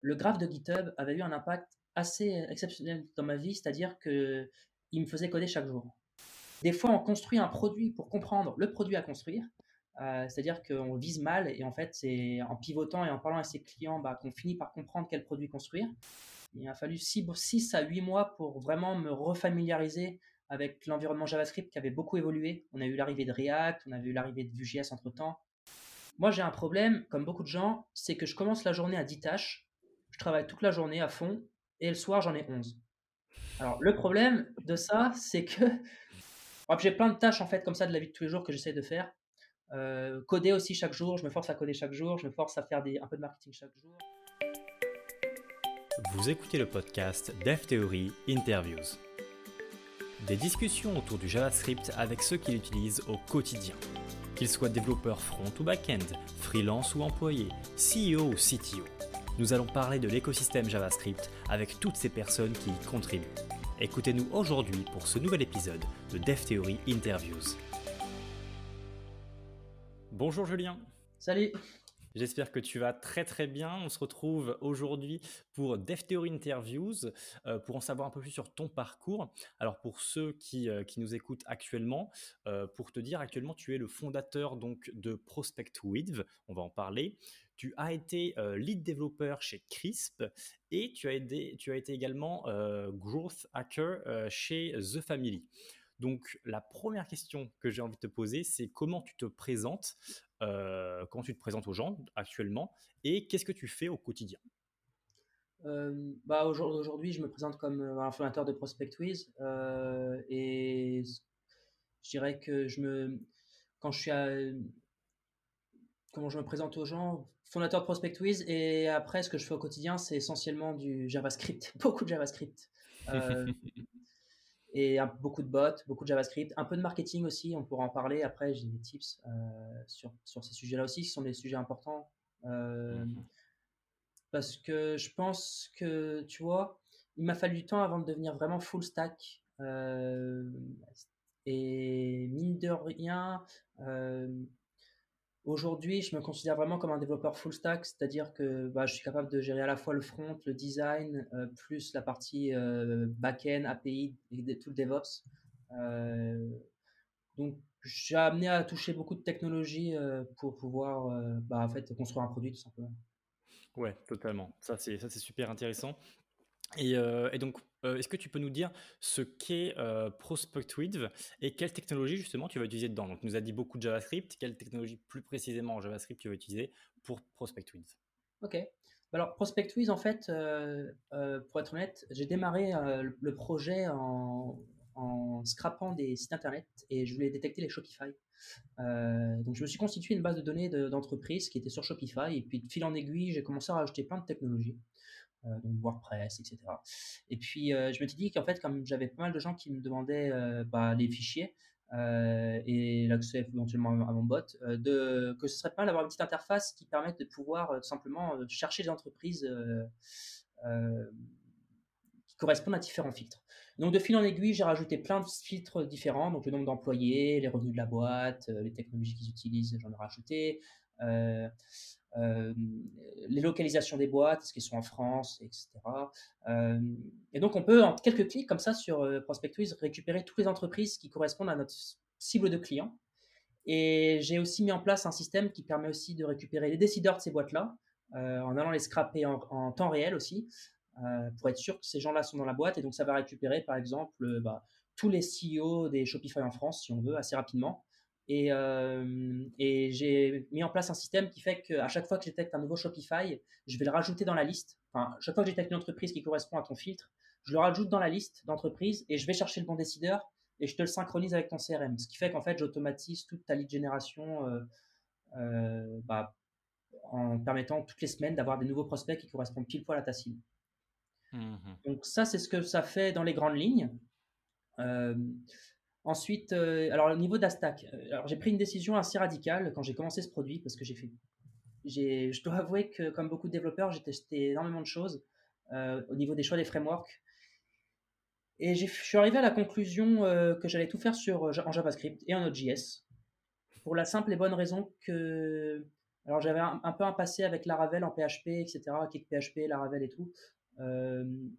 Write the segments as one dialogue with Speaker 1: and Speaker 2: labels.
Speaker 1: le graphe de GitHub avait eu un impact assez exceptionnel dans ma vie, c'est-à-dire qu'il me faisait coder chaque jour. Des fois, on construit un produit pour comprendre le produit à construire, euh, c'est-à-dire qu'on vise mal et en fait, c'est en pivotant et en parlant à ses clients bah, qu'on finit par comprendre quel produit construire. Il a fallu 6 à 8 mois pour vraiment me refamiliariser avec l'environnement JavaScript qui avait beaucoup évolué. On a eu l'arrivée de React, on a eu l'arrivée de Vue.js entre-temps. Moi, j'ai un problème, comme beaucoup de gens, c'est que je commence la journée à 10 tâches, travaille toute la journée à fond, et le soir, j'en ai 11. Alors, le problème de ça, c'est que j'ai plein de tâches en fait comme ça de la vie de tous les jours que j'essaie de faire. Euh, coder aussi chaque jour, je me force à coder chaque jour, je me force à faire un peu de marketing chaque jour.
Speaker 2: Vous écoutez le podcast Dev Theory Interviews. Des discussions autour du JavaScript avec ceux qui l'utilisent au quotidien. Qu'ils soient développeurs front ou back-end, freelance ou employés, CEO ou CTO. Nous allons parler de l'écosystème JavaScript avec toutes ces personnes qui y contribuent. Écoutez-nous aujourd'hui pour ce nouvel épisode de Dev Theory Interviews. Bonjour Julien.
Speaker 1: Salut.
Speaker 2: J'espère que tu vas très très bien. On se retrouve aujourd'hui pour Dev Theory Interviews euh, pour en savoir un peu plus sur ton parcours. Alors pour ceux qui, euh, qui nous écoutent actuellement, euh, pour te dire actuellement tu es le fondateur donc de Prospect With, on va en parler. Tu as été lead développeur chez Crisp et tu as, tu as été également growth hacker chez The Family. Donc la première question que j'ai envie de te poser, c'est comment tu te présentes euh, comment tu te présentes aux gens actuellement et qu'est-ce que tu fais au quotidien?
Speaker 1: Euh, bah, Aujourd'hui, je me présente comme euh, un fondateur de ProspectWiz euh, et je dirais que je me, quand je suis à, comment je me présente aux gens, fondateur de ProspectWiz et après ce que je fais au quotidien, c'est essentiellement du JavaScript, beaucoup de JavaScript. et beaucoup de bots, beaucoup de JavaScript, un peu de marketing aussi, on pourra en parler. Après, j'ai des tips euh, sur, sur ces sujets-là aussi, qui sont des sujets importants. Euh, mhm. Parce que je pense que, tu vois, il m'a fallu du temps avant de devenir vraiment full stack. Euh, et mine de rien, Aujourd'hui, je me considère vraiment comme un développeur full stack, c'est-à-dire que bah, je suis capable de gérer à la fois le front, le design, euh, plus la partie euh, back-end, API et tout le DevOps. Euh, donc, j'ai amené à toucher beaucoup de technologies pour pouvoir bah, en fait, construire un produit tout simplement.
Speaker 2: Ouais, totalement. Ça, c'est super intéressant. Et, donc, est-ce que tu peux nous dire ce qu'est euh, ProspectWidth et quelle technologie justement tu vas utiliser dedans? Donc, tu nous as dit beaucoup de JavaScript. Quelle technologie plus précisément en JavaScript tu vas utiliser pour ProspectWidth
Speaker 1: Ok. Alors, ProspectWidth, en fait, pour être honnête, j'ai démarré le projet en, en scrapant des sites internet et je voulais détecter les Shopify. donc, je me suis constitué une base de données d'entreprise qui était sur Shopify et puis de fil en aiguille, j'ai commencé à rajouter plein de technologies. Euh, donc WordPress, etc. Et puis euh, je me suis dit qu'en fait, comme j'avais pas mal de gens qui me demandaient euh, bah, les fichiers, et l'accès éventuellement à mon bot, que ce serait pas mal d'avoir une petite interface qui permette de pouvoir simplement chercher des entreprises qui correspondent à différents filtres. Donc de fil en aiguille, j'ai rajouté plein de filtres différents, donc le nombre d'employés, les revenus de la boîte, les technologies qu'ils utilisent, j'en ai rajouté. Euh, les localisations des boîtes, est-ce qu'elles sont en France, etc. Euh, et donc, on peut, en quelques clics comme ça sur euh, ProspectWiz, récupérer toutes les entreprises qui correspondent à notre cible de clients. Et j'ai aussi mis en place un système qui permet aussi de récupérer les décideurs de ces boîtes-là, en allant les scraper en, temps réel aussi, pour être sûr que ces gens-là sont dans la boîte. Et donc, ça va récupérer, par exemple, bah, tous les CEO des Shopify en France, si on veut, assez rapidement. Euh, et, j'ai mis en place un système qui fait qu'à chaque fois que je détecte un nouveau Shopify, je vais le rajouter dans la liste. Enfin, chaque fois que je détecte une entreprise qui correspond à ton filtre, je le rajoute dans la liste d'entreprises et je vais chercher le bon décideur et je te le synchronise avec ton CRM. Ce qui fait qu'en fait, j'automatise toute ta lead génération euh, euh, bah, en permettant toutes les semaines d'avoir des nouveaux prospects qui correspondent pile poil à ta cible. Mmh Donc ça, c'est ce que ça fait dans les grandes lignes. Ensuite, euh, alors au niveau d'Astack, euh, alors j'ai pris une décision assez radicale quand j'ai commencé ce produit parce que j'ai fait, je dois avouer que comme beaucoup de développeurs, j'ai testé énormément de choses euh, au niveau des choix des frameworks et je suis arrivé à la conclusion que j'allais tout faire sur en JavaScript et en Node.js pour la simple et bonne raison que Alors j'avais un, peu un passé avec Laravel en PHP, etc., Kick PHP, Laravel et tout.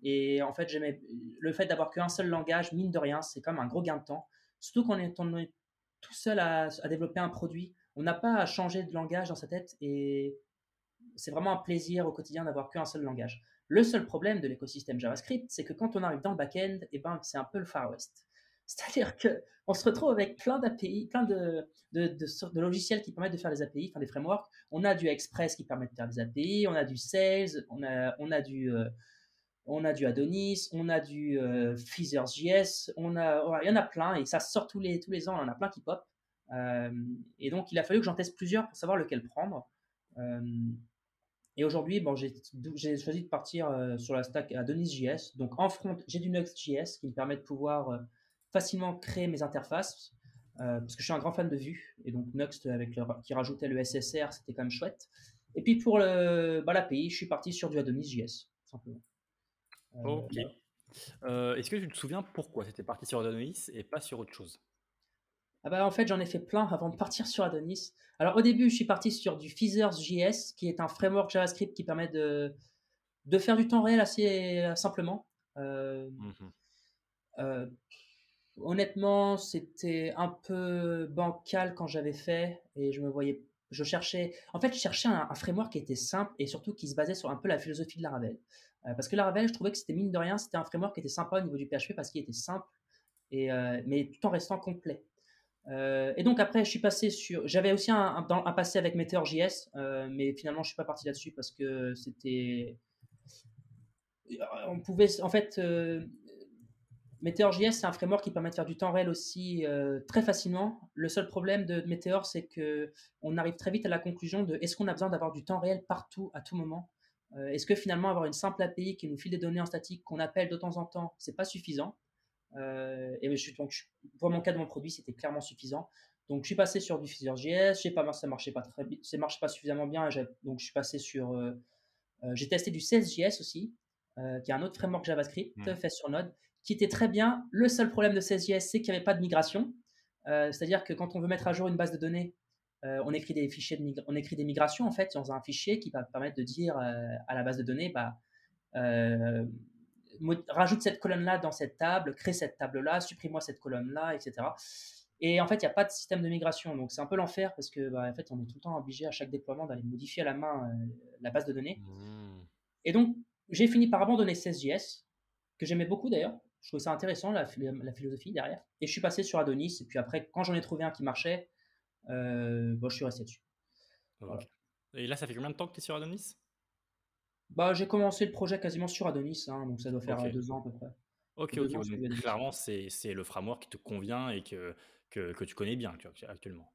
Speaker 1: et en fait, j'aimais le fait d'avoir qu'un seul langage, mine de rien, c'est comme un gros gain de temps. Surtout quand on est, tout seul à, développer un produit, on n'a pas à changer de langage dans sa tête et c'est vraiment un plaisir au quotidien d'avoir qu'un seul langage. Le seul problème de l'écosystème JavaScript, c'est que quand on arrive dans le back-end, eh ben, c'est un peu le Far West. C'est-à-dire qu'on se retrouve avec plein d'API, plein de, de, de, logiciels qui permettent de faire des API, enfin des frameworks. On a du Express qui permet de faire des API, on a du Sales, on a, on a du, euh, on a du Adonis, on a du euh, JS, on a, il y en a plein et ça sort tous les, ans, il y en a plein qui pop. Euh, et donc il a fallu que j'en teste plusieurs pour savoir lequel prendre. Euh, et aujourd'hui, j'ai choisi de partir euh, sur la stack Adonis.js. Donc en front, j'ai du Next.js qui me permet de pouvoir facilement créer mes interfaces. parce que je suis un grand fan de Vue. Et donc Next, avec qui rajoutait le SSR, c'était quand même chouette. Et puis pour bah, l'API, je suis parti sur du Adonis.js, simplement.
Speaker 2: Ok. Est-ce que tu te souviens pourquoi c'était parti sur Adonis et pas sur autre chose?
Speaker 1: Ah bah en fait j'en ai fait plein avant de partir sur Adonis. Alors au début je suis parti sur du Feathers.js qui est un framework JavaScript qui permet de, de faire du temps réel assez euh, simplement. Euh, euh, honnêtement c'était un peu bancal quand j'avais fait et je me voyais, je cherchais, en fait je cherchais un, framework qui était simple et surtout qui se basait sur un peu la philosophie de Laravel. Parce que Laravel je trouvais que c'était mine de rien, c'était un framework qui était sympa au niveau du PHP parce qu'il était simple et, mais tout en restant complet. Euh, et donc après, je suis passé sur. J'avais aussi un, passé avec Meteor.js, euh, mais finalement, je suis pas parti là-dessus parce que c'était. On pouvait, en fait, euh, Meteor.js, c'est un framework qui permet de faire du temps réel aussi euh, très facilement. Le seul problème de Meteor, c'est que on arrive très vite à la conclusion de est-ce qu'on a besoin d'avoir du temps réel partout, à tout moment? Est-ce que finalement avoir une simple API qui nous file des données en statique qu'on appelle de temps en temps, c'est pas suffisant? Euh, et je, donc, pour mon cas de mon produit, c'était clairement suffisant. Donc, je suis passé sur du Feathers.js. Je sais pas, ça marchait pas très, ça marchait pas suffisamment bien. Donc, je suis passé sur. Euh, euh, j'ai testé du 16JS aussi, qui est un autre framework JavaScript fait sur Node, qui était très bien. Le seul problème de 16JS, c'est qu'il n'y avait pas de migration. C'est-à-dire que quand on veut mettre à jour une base de données, on écrit des fichiers, de on écrit des migrations en fait dans un fichier qui va permettre de dire à la base de données, bah, rajoute cette colonne-là dans cette table, crée cette table-là, supprime-moi cette colonne-là, etc. Et en fait, il n'y a pas de système de migration. Donc, c'est un peu l'enfer parce que, bah, en fait, on est tout le temps obligé à chaque déploiement d'aller modifier à la main euh, la base de données. Mmh. Et donc, j'ai fini par abandonner 16JS, que j'aimais beaucoup d'ailleurs. Je trouvais ça intéressant, la, la, philosophie derrière. Et je suis passé sur Adonis. Et puis après, quand j'en ai trouvé un qui marchait, euh, bon, je suis resté dessus.
Speaker 2: Et là, ça fait combien de temps que tu es sur Adonis?
Speaker 1: Bah, j'ai commencé le projet quasiment sur Adonis, hein, donc ça doit faire deux ans à peu près.
Speaker 2: Ok, ok. clairement, c'est le framework qui te convient et que, que, que tu connais bien actuellement.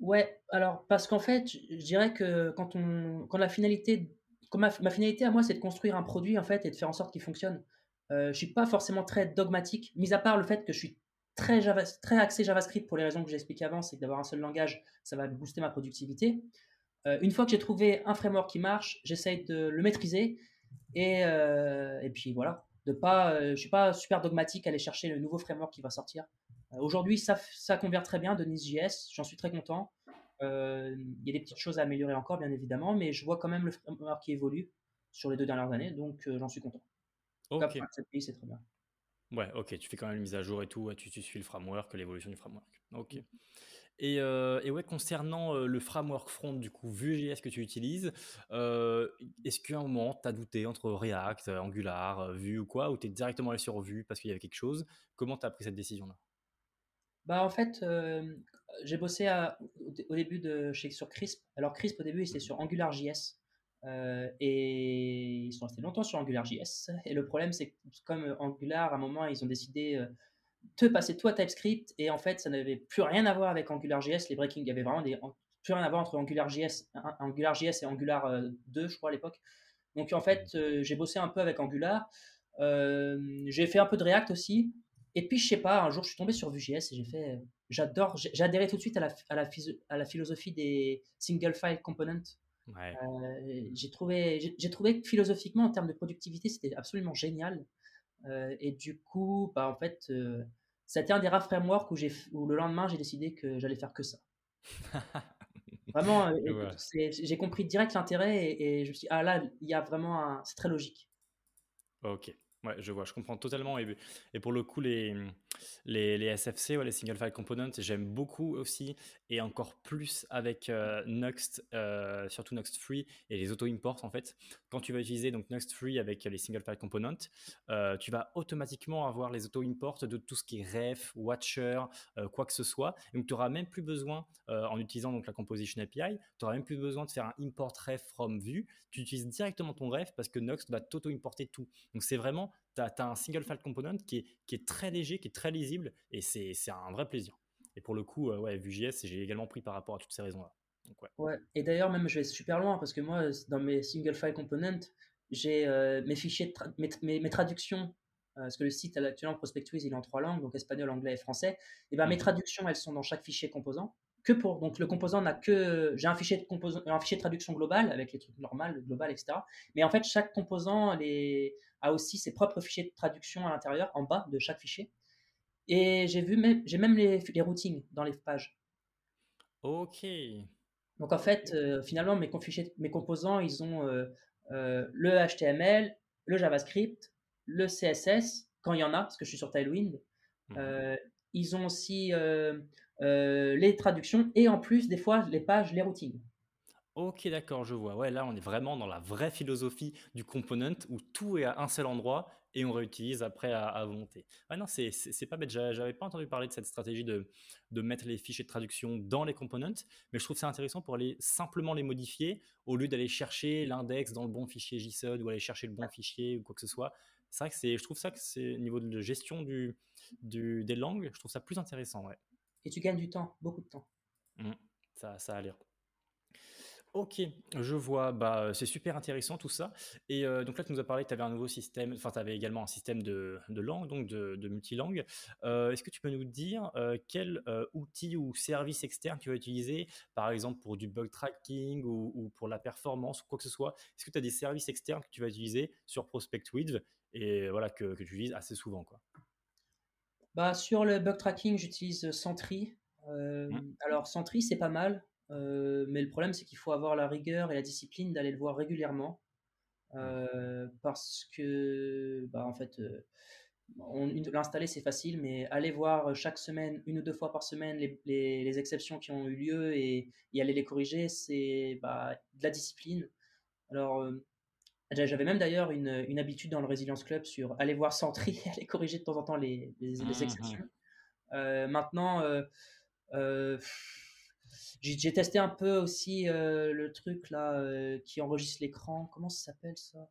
Speaker 1: Ouais, alors parce qu'en fait, je dirais que quand on, quand la finalité, quand ma, finalité à moi, c'est de construire un produit en fait et de faire en sorte qu'il fonctionne. Euh, je suis pas forcément très dogmatique, mis à part le fait que je suis très, Java, très axé JavaScript pour les raisons que j'ai expliquées avant, c'est que d'avoir un seul langage, ça va booster ma productivité. Euh, une fois que j'ai trouvé un framework qui marche, j'essaye de le maîtriser et, euh, et puis voilà. De pas, euh, je suis pas super dogmatique à aller chercher le nouveau framework qui va sortir. Aujourd'hui, ça, ça convert très bien de Nice.js, j'en suis très content. Il y a des petites choses à améliorer encore, bien évidemment, mais je vois quand même le framework qui évolue sur les deux dernières années, donc j'en suis content.
Speaker 2: Ok. c'est très bien. Ouais, ok, tu fais quand même une mise à jour et tout, tu, tu suis le framework, l'évolution du framework. Ok. Mm. Euh, et, ouais, concernant euh, le framework front, du coup, Vue.js que tu utilises, euh, est-ce qu'à un moment, tu as douté entre React, Angular, Vue ou quoi, ou tu es directement allé sur Vue parce qu'il y avait quelque chose? Comment tu as pris cette décision-là?
Speaker 1: Bah, En fait, j'ai bossé au début de, chez, sur Crisp. Alors, Crisp, au début, c'était sur AngularJS. Et ils sont restés longtemps sur AngularJS. Et le problème, c'est que comme Angular, à un moment, ils ont décidé te passer toi TypeScript. Et en fait ça n'avait plus rien à voir avec AngularJS les breaking il y avait vraiment plus rien à voir entre AngularJS AngularJS et Angular 2 euh, je crois à l'époque. Donc en fait euh, j'ai bossé un peu avec Angular. Euh, j'ai fait un peu de React aussi. Et puis je sais pas un jour je suis tombé sur Vue.js et j'ai fait j'adore j'ai adhéré tout de suite à à la, à la philosophie des single file components j'ai trouvé j'ai trouvé que philosophiquement en termes de productivité c'était absolument génial euh, et du coup, bah, en fait, euh, c'était un des rares frameworks où, où le lendemain, j'ai décidé que j'allais faire que ça. Vraiment, j'ai compris direct l'intérêt et, et, je me suis dit, ah là, il y a vraiment un. C'est très logique.
Speaker 2: Ok. Ouais, je vois, je comprends totalement. Et, et pour le coup, les, les, les SFC, ouais, les Single File Components, j'aime beaucoup aussi, et encore plus avec euh, Nuxt, euh, surtout Nuxt Free et les auto-imports en fait. Quand tu vas utiliser donc Nuxt Free avec les Single File Components, euh, tu vas automatiquement avoir les auto-imports de tout ce qui est ref, watcher, quoi que ce soit. Donc tu n'auras même plus besoin, en utilisant donc la Composition API, tu n'auras même plus besoin de faire un import ref from view. Tu utilises directement ton ref parce que Nuxt va t'auto-importer tout. Donc c'est vraiment tu as, un single file component qui est, qui est, très léger, qui est très lisible, et c'est un vrai plaisir. Et pour le coup, euh, ouais, Vue.js, j'ai également pris par rapport à toutes ces raisons-là.
Speaker 1: Ouais. Et d'ailleurs, même je vais super loin, parce que moi, dans mes single file components, j'ai euh, mes fichiers, mes, mes, traductions, euh, parce que le site actuellement Prospectwiz, il est en trois langues, donc espagnol, anglais et français, et ben mes mmh. traductions, elles sont dans chaque fichier composant que pour. Donc le composant n'a que. J'ai un fichier de composant, un fichier de traduction global avec les trucs normaux, le global, etc. Mais en fait, chaque composant les, a aussi ses propres fichiers de traduction à l'intérieur, en bas de chaque fichier. Et j'ai vu même, j'ai même les, les routings dans les pages.
Speaker 2: Ok.
Speaker 1: Donc en fait, euh, finalement, mes, mes composants, ils ont euh, euh, le HTML, le JavaScript, le CSS, quand il y en a, parce que je suis sur Tailwind. Mhm. ils ont aussi les traductions et en plus, des fois, les pages, les routines.
Speaker 2: Ok, d'accord, je vois. Ouais, là, on est vraiment dans la vraie philosophie du component où tout est à un seul endroit et on réutilise après à, volonté. Ouais, non, c'est pas bête. J'avais pas entendu parler de cette stratégie de, de, mettre les fichiers de traduction dans les components, mais je trouve ça intéressant pour aller simplement les modifier au lieu d'aller chercher l'index dans le bon fichier JSON ou aller chercher le bon fichier ou quoi que ce soit. C'est vrai que je trouve ça que c'est au niveau de gestion du, du, des langues, je trouve ça plus intéressant. Ouais
Speaker 1: et tu gagnes du temps, beaucoup de temps.
Speaker 2: Mmh, ça, ça a l'air. Ok, je vois. Bah, c'est super intéressant tout ça. Et euh, donc là, tu nous as parlé que tu avais un nouveau système, enfin, tu avais également un système de, de langue, donc de, de multilangue. Euh, est-ce que tu peux nous dire euh, quel outil ou service externe tu vas utiliser, par exemple pour du bug tracking ou, pour la performance ou quoi que ce soit? Est-ce que tu as des services externes que tu vas utiliser sur ProspectWidth et voilà, que, que tu utilises assez souvent quoi?
Speaker 1: Bah, sur le bug tracking, j'utilise Sentry. Euh, mmh. Alors, Sentry, c'est pas mal, euh, mais le problème, c'est qu'il faut avoir la rigueur et la discipline d'aller le voir régulièrement. Euh, parce que, bah, en fait, l'installer, c'est facile, mais aller voir chaque semaine, une ou deux fois par semaine, les, les, exceptions qui ont eu lieu et, y aller les corriger, c'est bah, de la discipline. Alors, j'avais même d'ailleurs une, une, habitude dans le Resilience Club sur aller voir Sentry et aller corriger de temps en temps les, les, mmh, exceptions. Mmh. Euh, maintenant, euh, euh, j'ai testé un peu aussi le truc là qui enregistre l'écran. Comment ça s'appelle ça?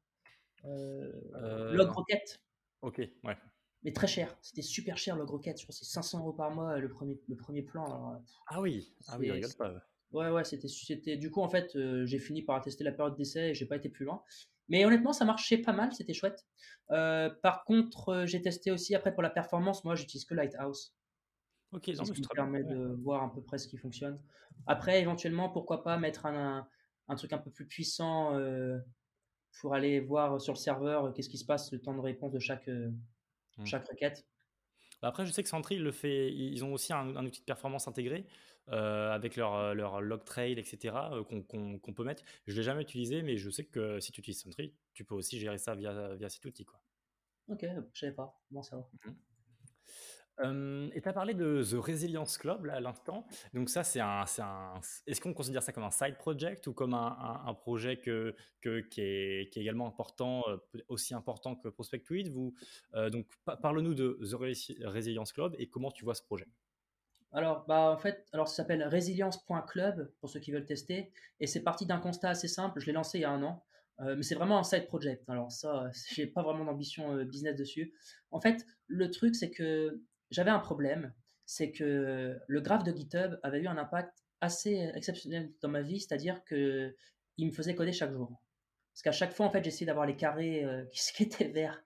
Speaker 1: Log Rocket.
Speaker 2: Ok, ouais.
Speaker 1: Mais très cher. C'était super cher Log Rocket. Je crois que c'est 500 euros par mois le premier, le premier plan.
Speaker 2: ah oui, ah oui, regarde pas.
Speaker 1: Ouais, ouais, c'était, c'était. Du coup, en fait, j'ai fini par tester la période d'essai et j'ai pas été plus loin. Mais honnêtement, ça marchait pas mal, c'était chouette. Euh, par contre, euh, j'ai testé aussi, après pour la performance, moi j'utilise que Lighthouse.
Speaker 2: Ok, ça
Speaker 1: me permet de voir à peu près ce qui fonctionne. Après, éventuellement, pourquoi pas mettre un, un, truc un peu plus puissant euh, pour aller voir sur le serveur qu'est-ce qui se passe, le temps de réponse de chaque, hmm. chaque requête.
Speaker 2: Après, je sais que Sentry le fait. Ils ont aussi un, outil de performance intégré euh, avec leur, euh, leur log trail, etc. Euh, qu'on peut mettre. Je l'ai jamais utilisé, mais je sais que si tu utilises Sentry, tu peux aussi gérer ça via, via cet outil. Quoi.
Speaker 1: Ok, je savais pas. Bon, ça va. Mmh
Speaker 2: et tu as parlé de The Resilience Club là, à l'instant. Donc ça, c'est un, Est-ce qu'on considère ça comme un side project ou comme un, un, projet que, que, qui, est, qui, est, également important, aussi important que Prospect vous Donc parle-nous de The Resilience Club et comment tu vois ce projet.
Speaker 1: Alors, bah, en fait, alors ça s'appelle resilience.club pour ceux qui veulent tester. Et c'est parti d'un constat assez simple. Je l'ai lancé il y a un an. mais c'est vraiment un side project. Alors ça, j'ai pas vraiment d'ambition business dessus. En fait, le truc, c'est que j'avais un problème, c'est que le graphe de GitHub avait eu un impact assez exceptionnel dans ma vie, c'est-à-dire que il me faisait coder chaque jour. Parce qu'à chaque fois, en fait, j'essayais d'avoir les carrés euh, qui étaient verts.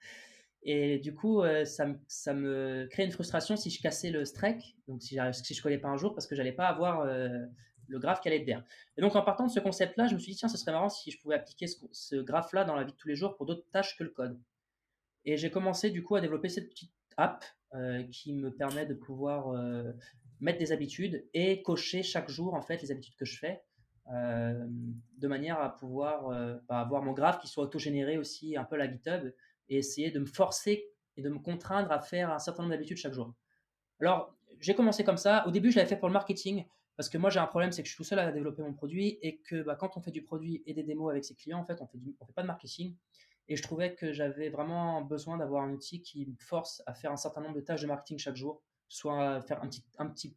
Speaker 1: Et du coup, euh, ça, me, ça me créait une frustration si je cassais le strike, donc si, si je collais pas un jour, parce que j'allais pas avoir euh, le graphe qui allait vert. Et donc, en partant de ce concept-là, je me suis dit, tiens, ce serait marrant si je pouvais appliquer ce, ce graphe-là dans la vie de tous les jours pour d'autres tâches que le code. Et j'ai commencé du coup à développer cette petite app euh, qui me permet de pouvoir mettre des habitudes et cocher chaque jour en fait les habitudes que je fais. de manière à pouvoir bah, avoir mon graphe qui soit autogénéré aussi un peu la GitHub et essayer de me forcer et de me contraindre à faire un certain nombre d'habitudes chaque jour. Alors, j'ai commencé comme ça. Au début, je l'avais fait pour le marketing parce que moi, j'ai un problème, c'est que je suis tout seul à développer mon produit et que bah, quand on fait du produit et des démos avec ses clients, en fait, on fait, fait pas de marketing. Et je trouvais que j'avais vraiment besoin d'avoir un outil qui me force à faire un certain nombre de tâches de marketing chaque jour, soit faire un petit, un petit,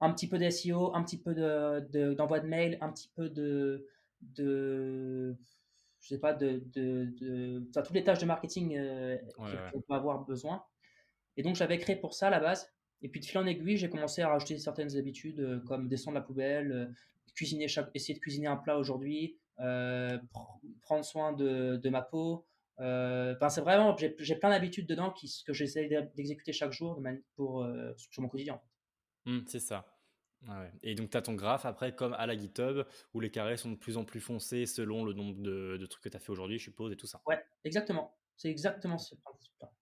Speaker 1: un petit peu de SEO, un petit peu d'envoi de, de, mail, un petit peu de, de je sais pas, de, de, de toutes les tâches de marketing euh, qu'on peut avoir besoin. Et donc, j'avais créé pour ça à la base. Et puis, de fil en aiguille, j'ai commencé à rajouter certaines habitudes euh, comme descendre la poubelle, euh, cuisiner chaque, essayer de cuisiner un plat aujourd'hui, prendre soin de, de ma peau. Enfin, c'est vraiment, j'ai plein d'habitudes dedans qui, que j'essaie d'exécuter chaque jour pour, sur mon quotidien.
Speaker 2: Mmh, c'est ça. Et donc, tu as ton graphe après, comme à la GitHub, où les carrés sont de plus en plus foncés selon le nombre de, trucs que tu as fait aujourd'hui, je suppose, et tout ça.
Speaker 1: Ouais, exactement. C'est exactement ce principe-là.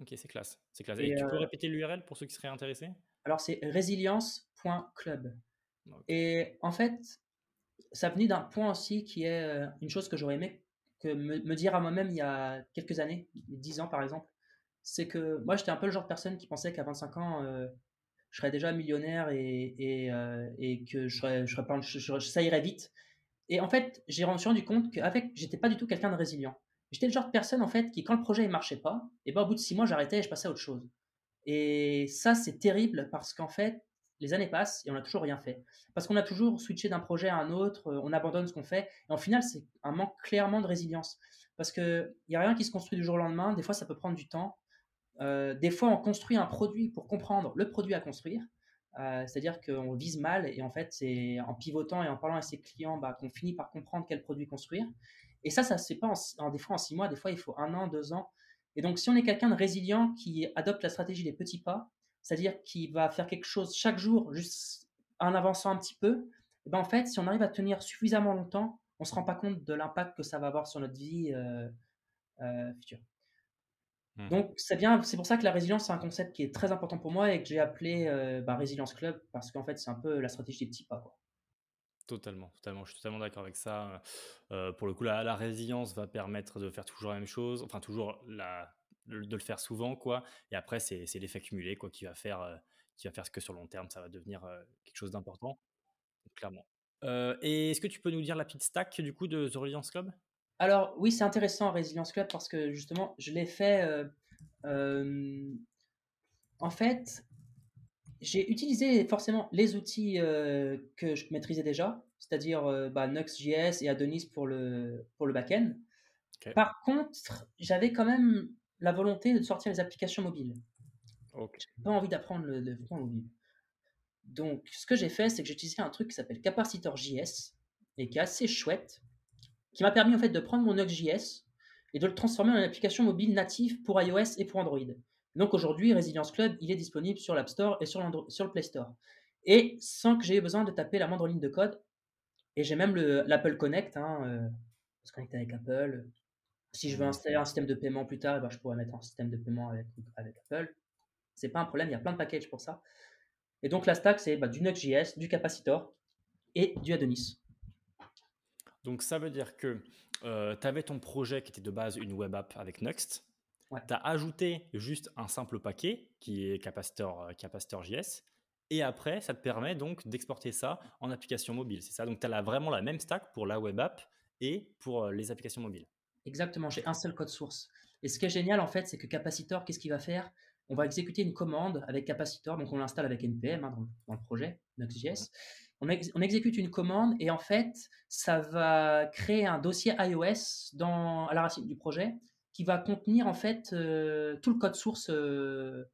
Speaker 2: Ok, c'est classe. C'est classe. Et, tu peux euh, répéter l'URL pour ceux qui seraient intéressés?
Speaker 1: Alors, c'est résilience.club. Et en fait, ça venait d'un point aussi qui est euh, une chose que j'aurais aimé que me, dire à moi-même il y a quelques années, 10 ans par exemple, c'est que moi j'étais un peu le genre de personne qui pensait qu'à 25 ans, euh, je serais déjà millionnaire et, et, euh, et que je, serais, je, serais je, ça irait vite. Et en fait, j'ai rendu, compte qu'avec, j'étais pas du tout quelqu'un de résilient. J'étais le genre de personne en fait qui, quand le projet ne marchait pas, et ben au bout de six mois, j'arrêtais et je passais à autre chose. Et ça, c'est terrible parce qu'en fait, les années passent et on n'a toujours rien fait. Parce qu'on a toujours switché d'un projet à un autre, on abandonne ce qu'on fait. Et en final, c'est un manque clairement de résilience. Parce qu'il n'y a rien qui se construit du jour au lendemain. Des fois, ça peut prendre du temps. Euh, des fois, on construit un produit pour comprendre le produit à construire. Euh, c'est-à-dire qu'on vise mal et en fait, c'est en pivotant et en parlant à ses clients bah, qu'on finit par comprendre quel produit construire. Et ça, ça ne se fait pas en, des fois en six mois, des fois il faut un an, deux ans. Et donc, si on est quelqu'un de résilient qui adopte la stratégie des petits pas, c'est-à-dire qui va faire quelque chose chaque jour, juste en avançant un petit peu, et ben en fait, si on arrive à tenir suffisamment longtemps, on ne se rend pas compte de l'impact que ça va avoir sur notre vie euh, future. Mmh. Donc, c'est bien, c'est pour ça que la résilience, c'est un concept qui est très important pour moi et que j'ai appelé euh, bah, Résilience Club parce qu'en fait, c'est un peu la stratégie des petits pas. Quoi.
Speaker 2: Totalement, totalement. Je suis totalement d'accord avec ça. Euh, pour le coup, la, la, résilience va permettre de faire toujours la même chose, enfin, toujours la, de, le faire souvent, quoi. Et après, c'est, l'effet cumulé, quoi, qui va faire, euh, qui va faire ce que sur le long terme, ça va devenir quelque chose d'important, clairement. et est-ce que tu peux nous dire la petite stack du coup de The Resilience Club?
Speaker 1: Alors oui, c'est intéressant Resilience Club parce que justement, je l'ai fait. Euh, euh, en fait, j'ai utilisé forcément les outils euh, que je maîtrisais déjà, c'est-à-dire bah, Nux.js et Adonis pour le, pour le back-end. Par contre, j'avais quand même la volonté de sortir les applications mobiles. Okay. J'ai pas envie d'apprendre le développement mobile. Donc, ce que j'ai fait, c'est que j'ai utilisé un truc qui s'appelle Capacitor.js et qui est assez chouette qui m'a permis en fait de prendre mon Nux.js et de le transformer en une application mobile native pour iOS et pour Android. Donc aujourd'hui, Resilience Club, il est disponible sur l'App Store et sur, le Play Store. Et sans que j'ai besoin de taper la moindre ligne de code. Et j'ai même l'Apple Connect, hein, euh, se connecter avec Apple. Si je veux installer un système de paiement plus tard, eh ben, je pourrais mettre un système de paiement avec, avec Apple. C'est pas un problème, il y a plein de packages pour ça. Et donc la stack, c'est bah, du Nux.js, du Capacitor et du Adonis.
Speaker 2: Donc ça veut dire que euh, tu avais ton projet qui était de base une web app avec Next. Tu as ajouté juste un simple paquet qui est capacitor, euh, capacitor.js. Et après, ça te permet donc d'exporter ça en application mobile. C'est ça? Donc tu as vraiment la même stack pour la web app et pour euh, les applications mobiles.
Speaker 1: Exactement, j'ai un seul code source. Et ce qui est génial en fait, c'est que Capacitor, qu'est-ce qu'il va faire? On va exécuter une commande avec Capacitor, donc on l'installe avec NPM hein, dans, le projet Next.js on, exécute une commande et en fait, ça va créer un dossier iOS dans, à la racine du projet qui va contenir en fait euh, tout le code source, euh,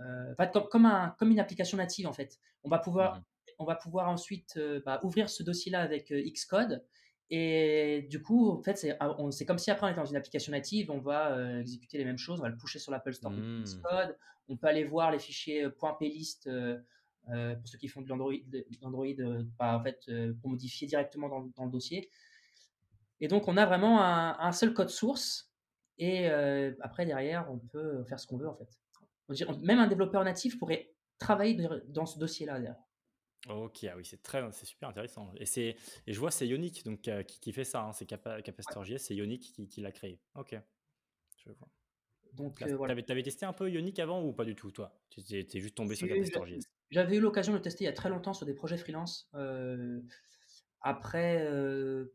Speaker 1: euh, comme, un, comme une application native en fait. On va pouvoir, mmh on va pouvoir ensuite bah, ouvrir ce dossier-là avec Xcode et du coup, en fait, ah, c'est comme si après on était dans une application native, on va exécuter les mêmes choses, on va le pusher sur l'Apple Store mmh. Xcode, on peut aller voir les fichiers .plist euh, pour ceux qui font de l'Android, euh, bah, en fait, euh, pour modifier directement dans, le dossier. Et donc, on a vraiment un, seul code source. Et après, derrière, on peut faire ce qu'on veut, en fait. Même un développeur natif pourrait travailler dans ce dossier-là, derrière.
Speaker 2: OK, ah oui, c'est très c'est super intéressant et c'est et je vois c'est Ionic donc qui qui fait ça, hein, c'est Capa Capacitor.js, c'est Ionic qui qui l'a créé. OK, je vois.
Speaker 1: Donc
Speaker 2: Là,
Speaker 1: heu,
Speaker 2: tu
Speaker 1: voilà.
Speaker 2: avais testé un peu Ionic avant ou pas du tout toi? Tu étais juste tombé sur Capacitor.js?
Speaker 1: J'avais eu l'occasion de le tester il y a très longtemps sur des projets freelance, heu, après, heu,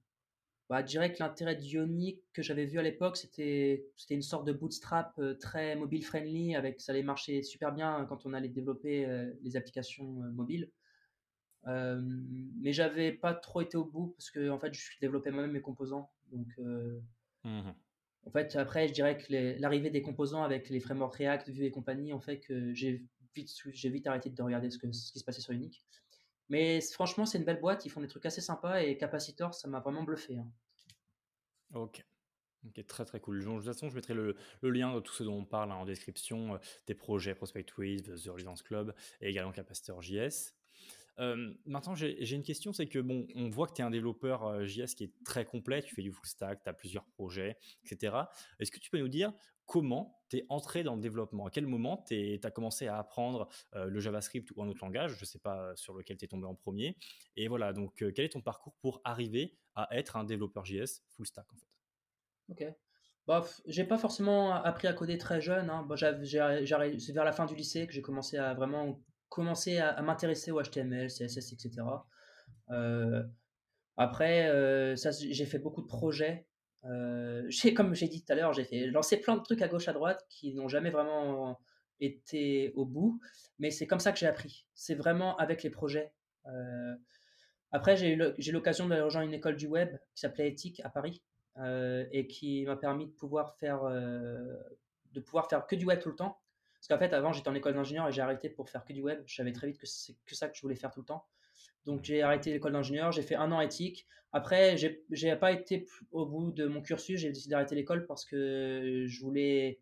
Speaker 1: bah, je dirais que l'intérêt d'Ionic que j'avais vu à l'époque, c'était une sorte de bootstrap, heu, très mobile friendly avec ça allait marcher super bien quand on allait développer, les applications, mobiles. Mais j'avais pas trop été au bout parce qu'en fait, je développais moi-même mes composants donc
Speaker 2: Mmh
Speaker 1: En fait, après, je dirais que l'arrivée des composants avec les frameworks React, Vue et compagnie ont fait que j'ai j'ai vite arrêté de regarder ce qui se passait sur Unique. Mais franchement, c'est une belle boîte, ils font des trucs assez sympas et Capacitor, ça m'a vraiment bluffé, hein.
Speaker 2: OK. OK, très, très cool. De toute façon, je mettrai le lien de tout ce dont on parle, hein, en description, des projets Prospect With, The Residence Club et également Capacitor.js. Maintenant, j'ai une question, c'est que bon, on voit que tu es un développeur, heu, JS qui est très complet, tu fais du full stack, tu as plusieurs projets, et cetera. Est-ce que tu peux nous dire comment tu es entré dans le développement? À quel moment tu as commencé à apprendre, heu, le JavaScript ou un autre langage? Je ne sais pas, heu, sur lequel tu es tombé en premier et voilà, donc quel est ton parcours pour arriver à être un développeur JS full stack?
Speaker 1: OK. Bah, j'ai pas forcément appris à coder très jeune, hein. C'est vers la fin du lycée que j'ai commencé à vraiment commencer à m'intéresser au HTML, CSS et cetera. Heu Après, heu, ça j'ai fait beaucoup de projets. J'ai comme j'ai dit tout à l'heure, j'ai fait lancé plein de trucs à gauche, à droite qui n'ont jamais vraiment été au bout, mais c'est comme ça que j'ai appris. C'est vraiment avec les projets. Après j'ai eu l'occasion de rejoindre une école du web qui s'appelait Ethic à Paris, et qui m'a permis de pouvoir faire, de pouvoir faire que du web tout le temps. Parce qu'en fait, avant, j'étais en école d'ingénieur et j'ai arrêté pour faire que du web. Je savais très vite que c'est que ça que je voulais faire tout le temps. Donc
Speaker 2: Mmh.
Speaker 1: j'ai arrêté l'école d'ingénieur, j'ai fait un an éthique. Après, j'ai pas été au bout de mon cursus, j'ai décidé d'arrêter l'école parce que je voulais.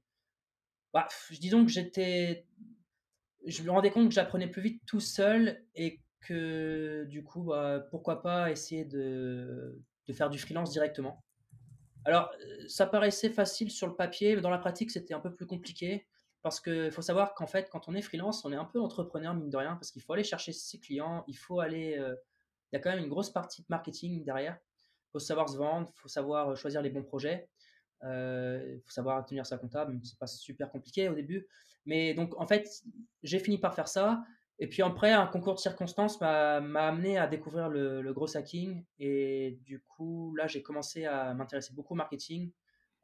Speaker 1: Bah, disons que j'étais. Je me rendais compte que j'apprenais plus vite tout seul et que du coup, bah, pourquoi pas essayer de, de faire du freelance directement. Alors, ça paraissait facile sur le papier, mais dans la pratique, c'était un peu plus compliqué. Parce qu'il faut savoir qu'en fait, quand on est freelance, on est un peu entrepreneur, mine de rien, parce qu'il faut aller chercher ses clients, il faut aller. euh, il y a quand même une grosse partie de marketing derrière. Il faut savoir se vendre, il faut savoir choisir les bons projets, euh, il faut savoir tenir sa comptable, c'est pas super compliqué au début. Mais donc, en fait, j'ai fini par faire ça. Et puis après, un concours de circonstances m'a amené à découvrir le, gros hacking. Et du coup, là, j'ai commencé à m'intéresser beaucoup au marketing.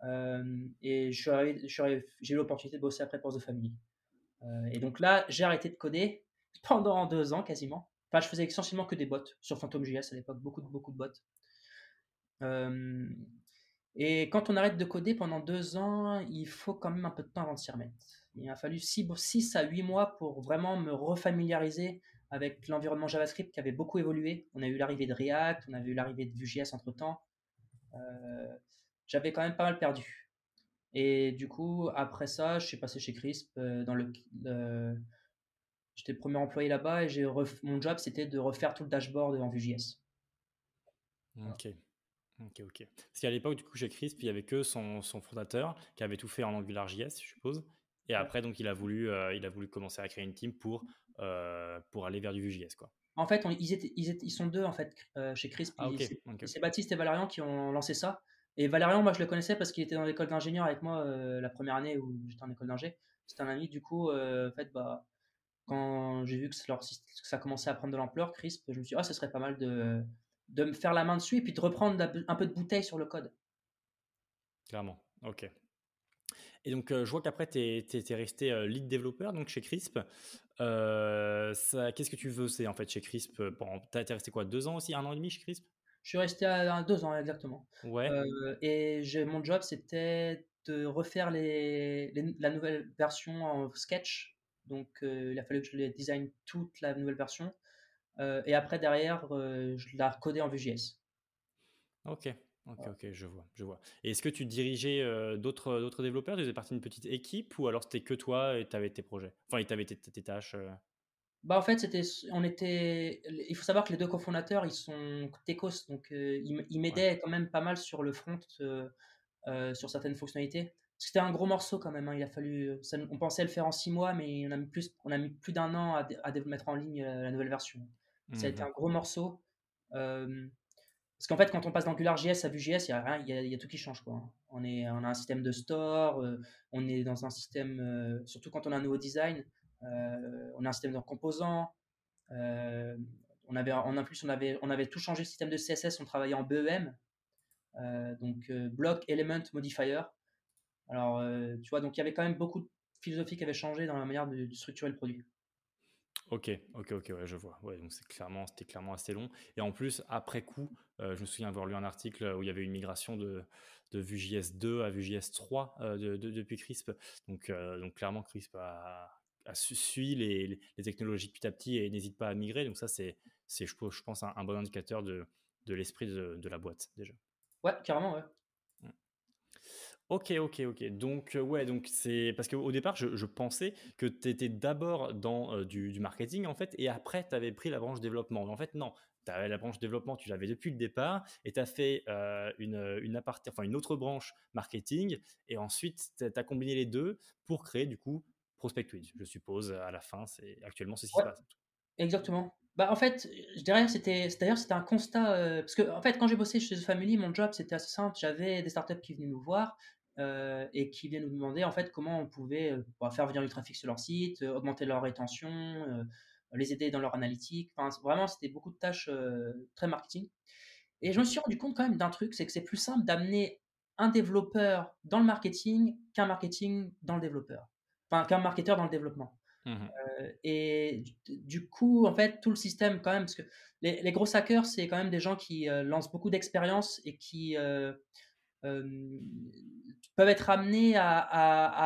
Speaker 1: Euh, et j'ai eu l'opportunité de bosser après pour The Family. Euh, et donc là, j'ai arrêté de coder pendant deux ans quasiment. Enfin, je faisais essentiellement que des bots sur PhantomJS à l'époque, beaucoup de, bots. Euh, et quand on arrête de coder pendant deux ans, il faut quand même un peu de temps avant de s'y remettre. Il a fallu 6 à 8 mois pour vraiment me refamiliariser avec l'environnement JavaScript qui avait beaucoup évolué. On a eu l'arrivée de React, on a eu l'arrivée de Vue.js entre temps. Euh, J'avais quand même pas mal perdu. Et du coup, après ça, je suis passé chez Crisp. Euh, dans le, J'étais le premier employé là-bas et j'ai ref... mon job c'était de refaire tout le dashboard en Vue.js.
Speaker 2: Ok. Ok, ok. Parce qu'à l'époque, du coup, chez Crisp, il y avait que son, son, fondateur qui avait tout fait en AngularJS, je suppose. Et après, donc, il a, voulu, euh, il a voulu commencer à créer une team pour, euh, pour aller vers du Vue.js, quoi.
Speaker 1: En fait, on, ils, étaient, ils, étaient, ils, sont deux, en fait, euh, chez Crisp.
Speaker 2: Ah, okay.
Speaker 1: C'est
Speaker 2: okay.
Speaker 1: Baptiste et Valérian qui ont lancé ça. Et Valérian, moi, je le connaissais parce qu'il était dans l'école d'ingénieur avec moi euh, la première année où j'étais en école d'ingé. C'était un ami. Du coup, euh, en fait, bah, quand j'ai vu que, ça commençait à prendre de l'ampleur, Crisp, je me suis dit, ah, ce serait pas mal de, de me faire la main dessus et puis de reprendre un peu de bouteille sur le code.
Speaker 2: Clairement, ok. Et donc, euh, je vois qu'après, tu es, es, es, resté lead développeur donc chez Crisp. Qu'est-ce que tu faisais en fait chez Crisp Tu es resté quoi Deux ans aussi Un an et demi chez Crisp?
Speaker 1: Je suis resté à, à deux ans exactement.
Speaker 2: Ouais.
Speaker 1: Euh, et mon job, c'était de refaire les, les, la nouvelle version en Sketch. Donc, euh, il a fallu que je les design toute la nouvelle version. Euh, et après, derrière, je la recodais en Vue.js.
Speaker 2: Ok, Ok, voilà. ok, je vois, je vois. Et est-ce que tu dirigeais d'autres d'autres développeurs? Tu faisais partie d'une petite équipe ou alors c'était que toi et tu avais tes projets? Enfin, tu avais tes, tes, tâches.
Speaker 1: Bah en fait, c'était, on était. Il faut savoir que les deux cofondateurs, ils sont techos, donc euh, ils, ils m'aidaient ouais. quand même pas mal sur le front, euh, sur certaines fonctionnalités. C'était un gros morceau quand même. Hein. Il a fallu. Ça, on pensait le faire en six mois, mais on a mis plus, on a mis plus d'un an à, à, mettre en ligne la, nouvelle version. Ça a été
Speaker 2: Mmh
Speaker 1: un gros morceau. parce qu'en fait, quand on passe d'AngularJS à Vue.js, il y a rien, il y a, il y a tout qui change, quoi. On est, on a un système de store, on est dans un système, surtout quand on a un nouveau design, on a un système de composants. on avait, en plus, on avait, on avait tout changé le système de CSS, on travaillait en BEM, donc Block Element Modifier. Alors, tu vois, donc il y avait quand même beaucoup de philosophie qui avait changé dans la manière de, structurer le produit.
Speaker 2: Ok, ok, ok, ouais, je vois. Donc c'est clairement, c'était clairement assez long. Et en plus, après coup, je me souviens avoir lu un article où il y avait une migration de, de Vue.js 2 à Vue.js 3 de, depuis Crisp. Donc, donc clairement, Crisp a, a suivi les, les, technologies petit à petit et n'hésite pas à migrer. Donc ça, c'est, c'est je, je pense, un, un, bon indicateur de, de l'esprit de, de, la boîte déjà.
Speaker 1: Ouais, carrément, ouais. Mmh.
Speaker 2: Ok, ok, ok. Donc, ouais, donc c'est parce qu'au départ, je, je, pensais que tu étais d'abord dans du, du, marketing, en fait, et après, tu avais pris la branche développement. Mais en fait, non, tu avais la branche développement, tu l'avais depuis le départ, et tu as fait une, une, enfin, une autre branche marketing, et ensuite, tu as combiné les deux pour créer, du coup, Prospect je suppose, à la fin. C'est Actuellement, c'est ce qui se passe.
Speaker 1: Exactement. Bah, en fait, dirais c'était d'ailleurs c'était un constat parce que en fait quand j'ai bossé chez The Family, mon job c'était assez simple. J'avais des startups qui venaient nous voir et qui venaient nous demander en fait comment on pouvait bah, faire venir du trafic sur leur site, augmenter leur rétention, les aider dans leur analytique. Enfin, vraiment c'était beaucoup de tâches très marketing. Et je me suis rendu compte quand même d'un truc, c'est que c'est plus simple d'amener un développeur dans le marketing qu'un marketing dans le développeur, enfin qu'un marketeur dans le développement. Mmh et du, coup, en fait, tout le système, quand même, parce que les, les gros hackers, c'est quand même des gens qui lancent beaucoup d'expérience et qui peuvent être amenés à,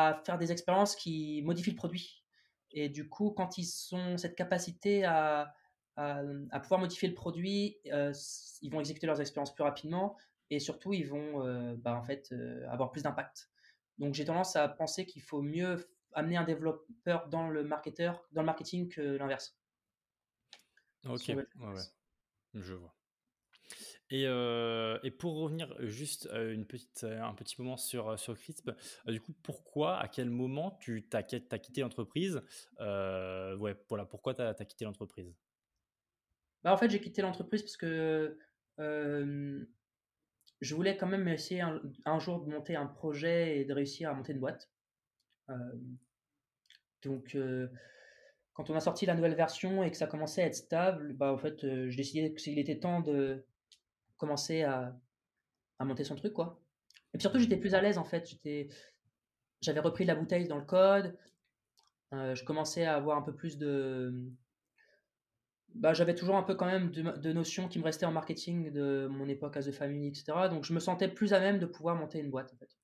Speaker 1: à, faire des expériences qui modifient le produit. Et du coup, quand ils ont cette capacité à, à, pouvoir modifier le produit, ils vont exécuter leurs expériences plus rapidement et surtout, ils vont bah, en fait, avoir plus d'impact. Donc, j'ai tendance à penser qu'il faut mieux amener un développeur dans le marketeur, dans le marketing que l'inverse.
Speaker 2: Ok, ouais, ouais. je vois. Et, euh, et, pour revenir juste une petite, un petit moment sur, sur Crisp, du coup, pourquoi, à quel moment tu as, as, quitté l'entreprise euh, Ouais, voilà, pourquoi tu as, as, quitté l'entreprise?
Speaker 1: Bah, En fait, j'ai quitté l'entreprise parce que euh, je voulais quand même essayer un, un, jour de monter un projet et de réussir à monter une boîte. Donc, quand on a sorti la nouvelle version et que ça commençait à être stable, bah, en fait, je décidais qu'il était temps de commencer à, monter son truc, quoi. Et puis surtout, j'étais plus à l'aise, en fait. J'avais repris la bouteille dans le code. je commençais à avoir un peu plus de... Bah, j'avais toujours un peu quand même de, notions qui me restaient en marketing de mon époque à The Family, etc. Donc je me sentais plus à même de pouvoir monter une boîte, en fait.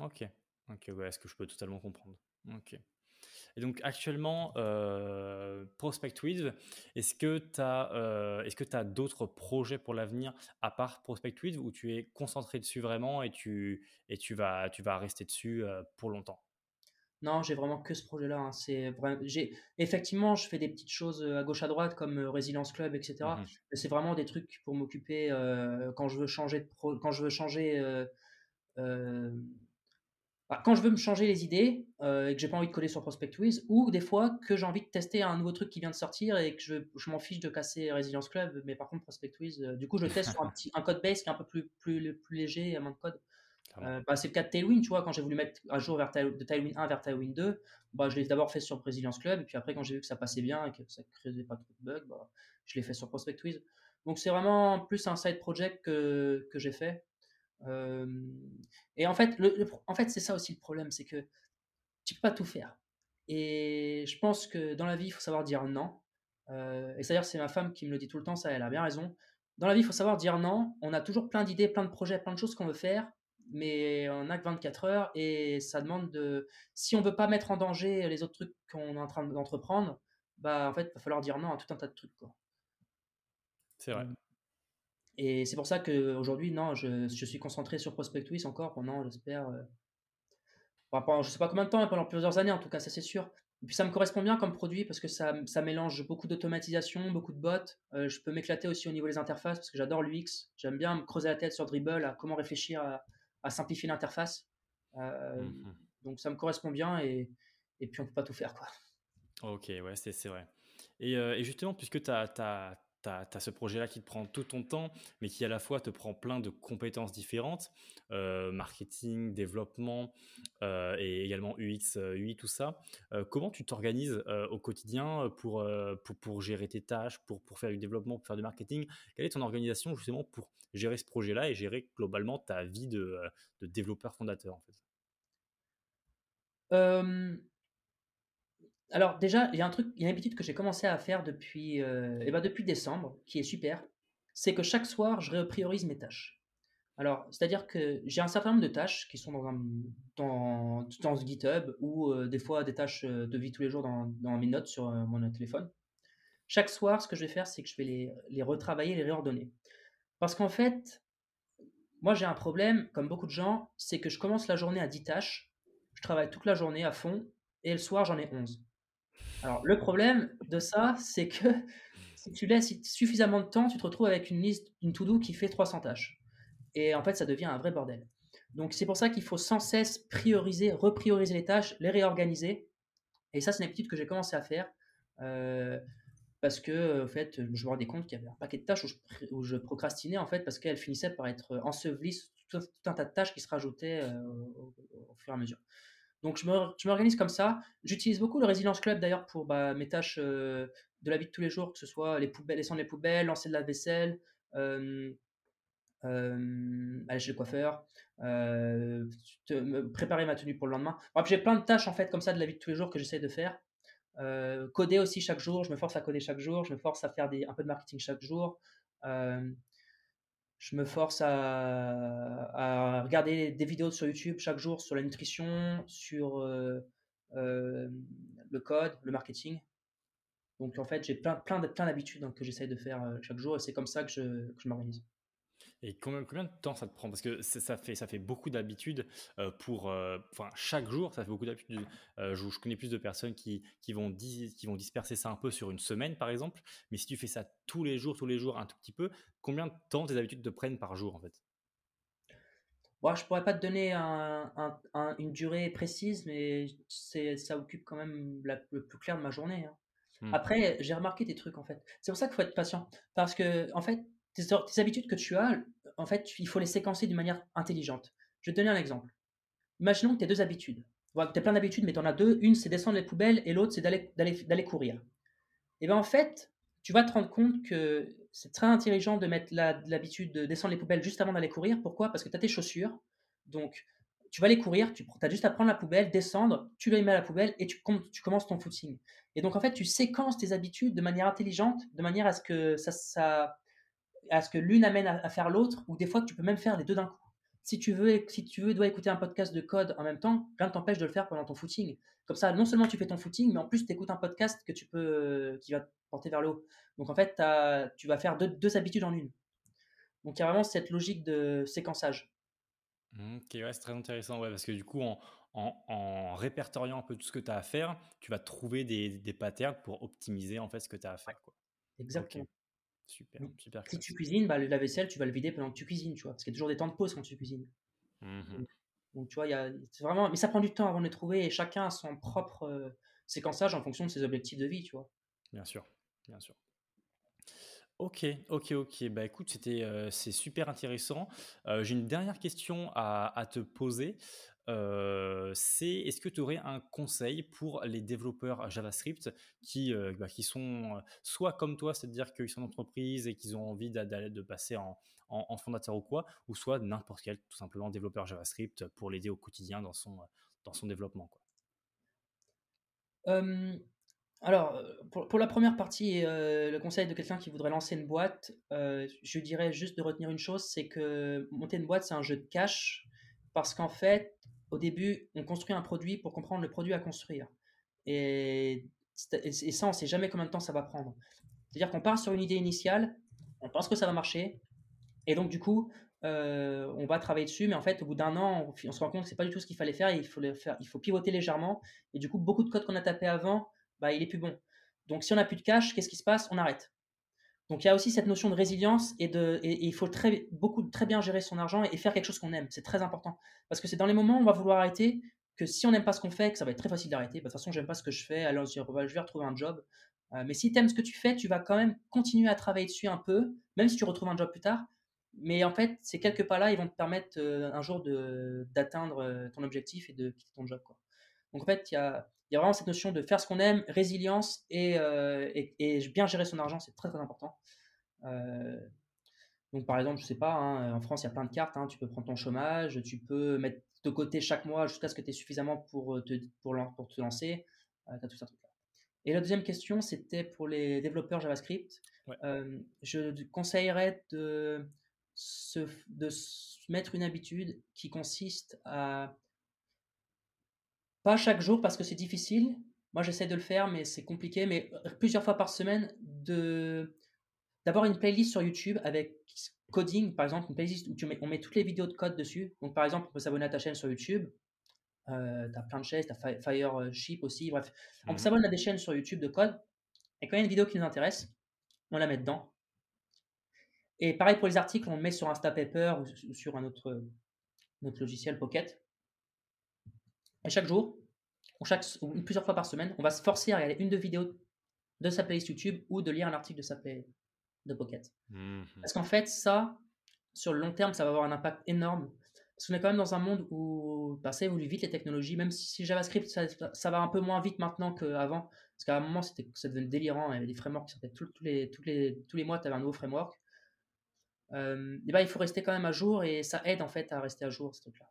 Speaker 2: Ok. Ok, ouais, est-ce que je peux totalement comprendre? Ok. Et donc actuellement, euh, ProspectWith, est-ce que tu as, euh, est-ce que as d'autres projets pour l'avenir à part ProspectWith où tu es concentré dessus vraiment et tu, et tu, vas, tu vas rester dessus euh, pour longtemps?
Speaker 1: Non, j'ai vraiment que ce projet-là. Hein. C'est j'ai effectivement, je fais des petites choses à gauche à droite comme Resilience Club, etc. Mmh Mais c'est vraiment des trucs pour m'occuper quand je veux changer de quand je veux changer bah, quand je veux me changer les idées euh, et que j'ai pas envie de coller sur ProspectWiz, ou des fois que j'ai envie de tester un nouveau truc qui vient de sortir et que je, je m'en fiche de casser Resilience Club, mais par contre ProspectWiz, euh, du coup je teste sur un, petit, un code base qui est un peu plus, plus, plus léger et moins de code. Euh, bah, c'est le cas de Tailwind, tu vois, quand j'ai voulu mettre un jour vers de Tailwind 1 vers Tailwind 2, bah, je l'ai d'abord fait sur Resilience Club, et puis après quand j'ai vu que ça passait bien et que ça ne créait pas trop de bugs, bah, je l'ai fait sur ProspectWiz. Donc c'est vraiment plus un side project que, que j'ai fait et en fait, le, en fait c'est ça aussi le problème, c'est que tu peux pas tout faire. Et je pense que dans la vie, il faut savoir dire non. et c'est-à-dire, c'est ma femme qui me le dit tout le temps, ça, elle a bien raison. Dans la vie, il faut savoir dire non. On a toujours plein d'idées, plein de projets, plein de choses qu'on veut faire, mais on n'a que 24 heures et ça demande de. Si on veut pas mettre en danger les autres trucs qu'on est en train d'entreprendre, bah en fait, il va falloir dire non à tout un tas de trucs.
Speaker 2: C'est vrai.
Speaker 1: Et c'est pour ça qu'aujourd'hui, non, je, je, suis concentré sur ProspectWith encore pendant, j'espère, euh, pendant, je sais pas combien de temps, mais pendant plusieurs années en tout cas, ça c'est sûr. Et puis ça me correspond bien comme produit parce que ça, ça mélange beaucoup d'automatisation, beaucoup de bots. Euh, je peux m'éclater aussi au niveau des interfaces parce que j'adore l'UX. J'aime bien me creuser la tête sur Dribble à comment réfléchir à, simplifier l'interface. Euh, mmh donc ça me correspond bien et, et puis on peut pas tout faire quoi.
Speaker 2: Ok, ouais, c'est vrai. Et, et justement, puisque tu as, tu as, ce projet-là qui te prend tout ton temps, mais qui à la fois te prend plein de compétences différentes, euh, marketing, développement euh, et également UX, UI, tout ça. Euh, comment tu t'organises au quotidien pour, pour, pour, gérer tes tâches, pour, pour faire du développement, pour faire du marketing? Quelle est ton organisation justement pour gérer ce projet-là et gérer globalement ta vie de, de développeur fondateur en fait?
Speaker 1: Alors déjà, il y a un truc, il y a une habitude que j'ai commencé à faire depuis, euh, eh ben depuis décembre, qui est super, c'est que chaque soir, je repriorise mes tâches. Alors, c'est-à-dire que j'ai un certain nombre de tâches qui sont dans, un, dans, dans ce GitHub ou euh, des fois des tâches euh, de vie tous les jours dans, dans mes notes sur mon téléphone. Chaque soir, ce que je vais faire, c'est que je vais les, les retravailler, les réordonner. Parce qu'en fait, moi j'ai un problème, comme beaucoup de gens, c'est que je commence la journée à 10 tâches, je travaille toute la journée à fond, et le soir j'en ai 11. Alors, le problème de ça, c'est que si tu laisses suffisamment de temps, tu te retrouves avec une liste, une to-do qui fait 300 tâches. Et en fait, ça devient un vrai bordel. Donc, c'est pour ça qu'il faut sans cesse prioriser, reprioriser les tâches, les réorganiser. Et ça, c'est une habitude que j'ai commencé à faire. Euh, parce que, en fait, je me rendais compte qu'il y avait un paquet de tâches où je, procrastinais, en fait, parce qu'elles finissaient par être ensevelies, tout, un tas de tâches qui se rajoutaient euh, au, fur et à mesure. Donc je m'organise comme ça. J'utilise beaucoup le Resilience Club d'ailleurs pour bah, mes tâches euh, de la vie de tous les jours, que ce soit les poubelles, descendre les poubelles, lancer de la vaisselle, euh, euh, aller chez le coiffeur, préparer ma tenue pour le lendemain. J'ai plein de tâches en fait comme ça de la vie de tous les jours que j'essaie de faire. coder aussi chaque jour, je me force à coder chaque jour, je me force à faire des, un peu de marketing chaque jour je me force à, regarder des vidéos sur YouTube chaque jour sur la nutrition, sur euh, euh, le code, le marketing. Donc en fait, j'ai plein, plein, d'habitudes hein, que j'essaie de faire euh, chaque jour et c'est comme ça que je m'organise.
Speaker 2: Et combien, combien, de temps ça te prend? Parce que ça fait, ça fait beaucoup d'habitudes euh, pour. Euh, enfin, chaque jour, ça fait beaucoup d'habitudes. Euh, je, connais plus de personnes qui, qui, vont qui vont disperser ça un peu sur une semaine, par exemple. Mais si tu fais ça tous les jours, tous les jours, un tout petit peu, combien de temps tes habitudes te prennent par jour, en fait?
Speaker 1: Bon, je pourrais pas te donner un, un, une durée précise, mais ça occupe quand même le plus clair de ma journée. Hein. Mmh. Après, j'ai remarqué des trucs en fait. C'est pour ça qu'il faut être patient. Parce que, en fait, tes, habitudes que tu as, en fait, il faut les séquencer d'une manière intelligente. Je vais te donner un exemple. Imaginons que tu as deux habitudes. Tu as plein d'habitudes, mais tu en as deux. Une, c'est descendre les poubelles et l'autre, c'est d'aller courir. Et bien en fait, tu vas te rendre compte que c'est très intelligent de mettre l'habitude de descendre les poubelles juste avant d'aller courir. Pourquoi? Parce que tu as tes chaussures. Donc, tu vas aller courir, tu as juste à prendre la poubelle, descendre, tu les mets à la poubelle et tu, tu commences ton footing. Et donc, en fait, tu séquences tes habitudes de manière intelligente, de manière à ce que ça, ça, à ce que l'une amène à, faire l'autre, ou des fois que tu peux même faire les deux d'un coup. Si tu veux, si tu veux, dois écouter un podcast de code en même temps, rien ne t'empêche de le faire pendant ton footing. Comme ça, non seulement tu fais ton footing, mais en plus tu écoutes un podcast que tu peux, qui va te porter vers le haut. Donc en fait, tu vas faire deux, habitudes en une. Donc il y a vraiment cette logique de séquençage.
Speaker 2: Ok, c'est très intéressant, ouais, parce que du coup, en, en, répertoriant un peu tout ce que tu as à faire, tu vas trouver des, des patterns pour optimiser en fait ce que tu as à faire. Quoi.
Speaker 1: Exactement.
Speaker 2: Super, super.
Speaker 1: Si tu cuisines, bah, la vaisselle, tu vas le vider pendant que tu cuisines, tu vois, parce qu'il y a toujours des temps de pause quand tu cuisines. Mmh donc, tu vois, il y a, vraiment, mais ça prend du temps avant de les trouver et chacun a son propre euh, séquençage en fonction de ses objectifs de vie, tu vois.
Speaker 2: Bien sûr, bien sûr. Ok, ok, ok. Bah écoute, c'était euh, c'est super intéressant. Euh, j'ai une dernière question à, à te poser. C'est est-ce que tu aurais un conseil pour les développeurs JavaScript qui, bah, qui sont soit comme toi, c'est-à-dire qu'ils sont en entreprise et qu'ils ont envie de passer en, en, fondateur ou quoi, ou soit n'importe quel tout simplement développeur JavaScript pour l'aider au quotidien dans son, dans son développement
Speaker 1: alors, pour, pour, la première partie, le conseil de quelqu'un qui voudrait lancer une boîte, je dirais juste de retenir une chose, c'est que monter une boîte, c'est un jeu de cash, parce qu'en fait, au début, on construit un produit pour comprendre le produit à construire. Et, ça, on ne sait jamais combien de temps ça va prendre. C'est-à-dire qu'on part sur une idée initiale, on pense que ça va marcher, et donc du coup, euh, on va travailler dessus, mais en fait, au bout d'un an, on, se rend compte que c'est pas du tout ce qu'il fallait faire, il faut, faire, il faut pivoter légèrement, et du coup, beaucoup de code qu'on a tapé avant, bah, il est plus bon. Donc si on n'a plus de cash, qu'est-ce qui se passe? On arrête. Donc il y a aussi cette notion de résilience et, il faut très, beaucoup, très bien gérer son argent et, faire quelque chose qu'on aime. C'est très important. Parce que c'est dans les moments où on va vouloir arrêter que si on n'aime pas ce qu'on fait, que ça va être très facile d'arrêter. Bah, de toute façon, j'aime pas ce que je fais, alors je vais retrouver un job. mais si tu aimes ce que tu fais, tu vas quand même continuer à travailler dessus un peu, même si tu retrouves un job plus tard. Mais en fait, ces quelques pas-là, ils vont te permettre un jour d'atteindre ton objectif et de quitter ton job. Donc en fait, il y a, y a, vraiment cette notion de faire ce qu'on aime, résilience et, et, bien gérer son argent, c'est très très important. donc par exemple, je sais pas, hein, en France, il y a plein de cartes, hein, tu peux prendre ton chômage, tu peux mettre de côté chaque mois jusqu'à ce que tu aies suffisamment pour te, pour, pour te lancer. tu as tout ça. Et la deuxième question, c'était pour les développeurs JavaScript. je conseillerais de se, de se mettre une habitude qui consiste à pas chaque jour parce que c'est difficile. Moi, j'essaie de le faire, mais c'est compliqué. Mais plusieurs fois par semaine, de d'avoir une playlist sur YouTube avec coding, par exemple, une playlist où tu mets, on met toutes les vidéos de code dessus. Donc, par exemple, on peut s'abonner à ta chaîne sur YouTube. Euh, tu as plein de chaînes, tu as Fireship aussi. Bref, on peut mmh s'abonner à des chaînes sur YouTube de code. Et quand il y a une vidéo qui nous intéresse, on la met dedans. Et pareil pour les articles, on le met sur Instapaper ou sur un autre, notre logiciel Pocket. Et chaque jour, ou, chaque, plusieurs fois par semaine, on va se forcer à regarder une de vidéos de sa playlist YouTube ou de lire un article de sa playlist de Pocket. Mmh Parce qu'en fait, ça, sur le long terme, ça va avoir un impact énorme. Parce qu'on est quand même dans un monde où bah, ça évolue vite les technologies, même si JavaScript, ça, va un peu moins vite maintenant qu'avant. Parce qu'à un moment, ça devenait délirant. Il y avait des frameworks qui sortaient tous, les, tous, les, tous les mois, tu avais un nouveau framework. Euh, et ben, il faut rester quand même à jour et ça aide en fait à rester à jour ce truc-là.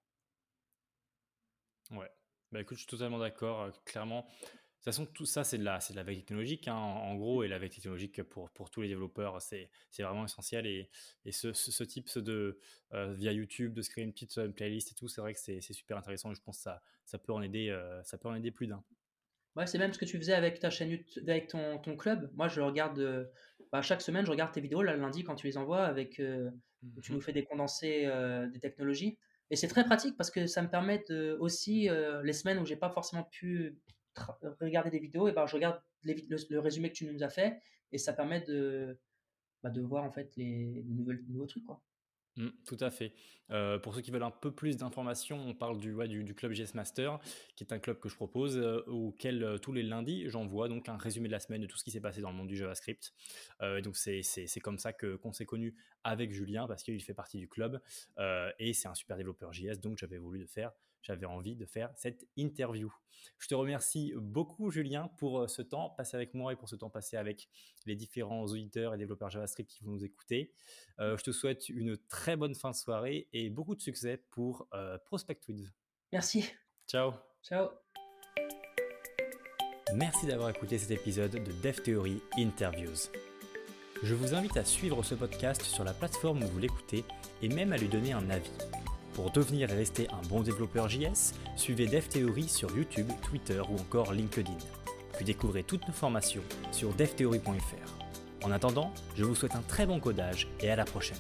Speaker 2: Ouais, bah écoute, je suis totalement d'accord. Euh, clairement, de toute façon, tout ça, c'est de la, c'est de la veille technologique, hein, en, gros, et la veille technologique pour, pour tous les développeurs, c'est, c'est vraiment essentiel. Et, et ce, ce, type de, euh, via YouTube, de se créer une petite playlist et tout, c'est vrai que c'est, c'est super intéressant. Et je pense que ça, ça peut en aider, ça peut en aider plus d'un.
Speaker 1: Ouais, c'est même ce que tu faisais avec ta chaîne YouTube, avec ton, ton club. Moi, je regarde bah, chaque semaine, je regarde tes vidéos le lundi quand tu les envoies avec, euh, tu nous mmh fais des condensés euh, des technologies. Et c'est très pratique parce que ça me permet de, aussi, euh, les semaines où j'ai pas forcément pu regarder des vidéos, et ben, je regarde le, résumé que tu nous as fait et ça permet de, bah, de voir en fait les, les nouveaux trucs. Quoi.
Speaker 2: Mmh, tout à fait. Euh, pour ceux qui veulent un peu plus d'informations, on parle du, club JS Master, qui est un club que je propose, euh, auquel euh, tous les lundis, j'envoie donc un résumé de la semaine de tout ce qui s'est passé dans le monde du JavaScript. donc c'est comme ça que qu'on s'est connu avec Julien, parce qu'il fait partie du club, et c'est un super développeur JS, donc j'avais voulu de faire j'avais envie de faire cette interview. Je te remercie beaucoup, Julien, pour euh, ce temps passé avec moi et pour ce temps passé avec les différents auditeurs et développeurs JavaScript qui vont nous écouter. Euh, je te souhaite une très bonne fin de soirée et beaucoup de succès pour euh.
Speaker 1: Merci.
Speaker 2: Ciao.
Speaker 1: Ciao.
Speaker 2: Merci d'avoir écouté cet épisode de Dev Theory Interviews. Je vous invite à suivre ce podcast sur la plateforme où vous l'écoutez et même à lui donner un avis. Pour devenir et rester un bon développeur JS, suivez DevTheory sur YouTube, Twitter ou encore LinkedIn. Puis découvrez toutes nos formations sur devtheory.fr. En attendant, je vous souhaite un très bon codage et à la prochaine.